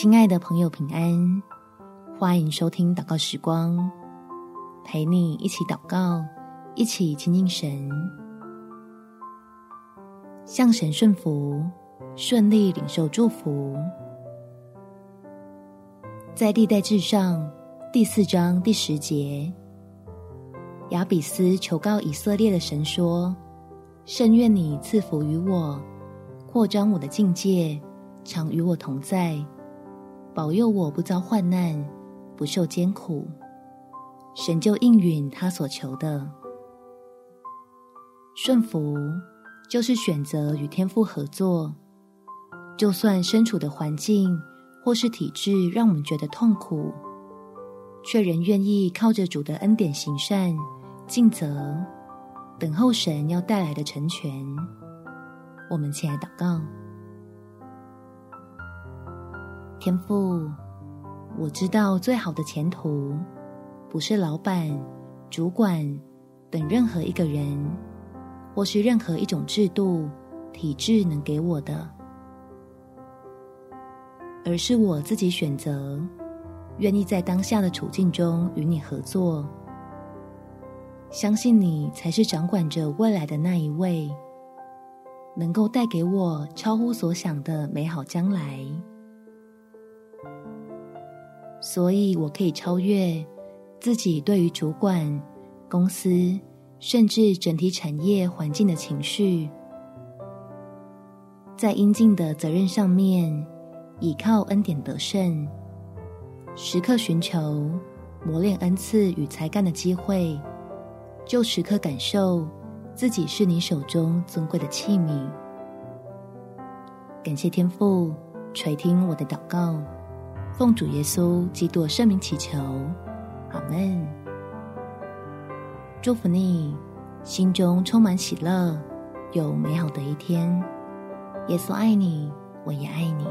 亲爱的朋友，平安！欢迎收听祷告时光，陪你一起祷告，一起亲近神，向神顺服，顺利领受祝福。在历代志上第四章第十节，亚比斯求告以色列的神说：“甚愿你赐福于我，扩张我的境界，常与我同在。”保佑我不遭患难，不受艰苦，神就应允他所求的。顺服就是选择与天父合作，就算身处的环境或是体制让我们觉得痛苦，却仍愿意靠着主的恩典行善尽责，等候神要带来的成全。我们起来祷告。天父，我知道最好的前途，不是老板、主管等任何一个人，或是任何一种制度、体制能给我的，而是我自己选择，愿意在当下的处境中与你合作，相信你才是掌管着未来的那一位，能够带给我超乎所想的美好将来。所以我可以超越自己对于主管、公司，甚至整体产业环境的情绪，在应尽的责任上面，倚靠恩典得胜，时刻寻求磨练恩赐与才干的机会，就时刻感受自己是你手中尊贵的器皿。感谢天父垂听我的祷告。奉主耶稣基督圣名祈求，阿门。祝福你，心中充满喜乐，有美好的一天。耶稣爱你，我也爱你。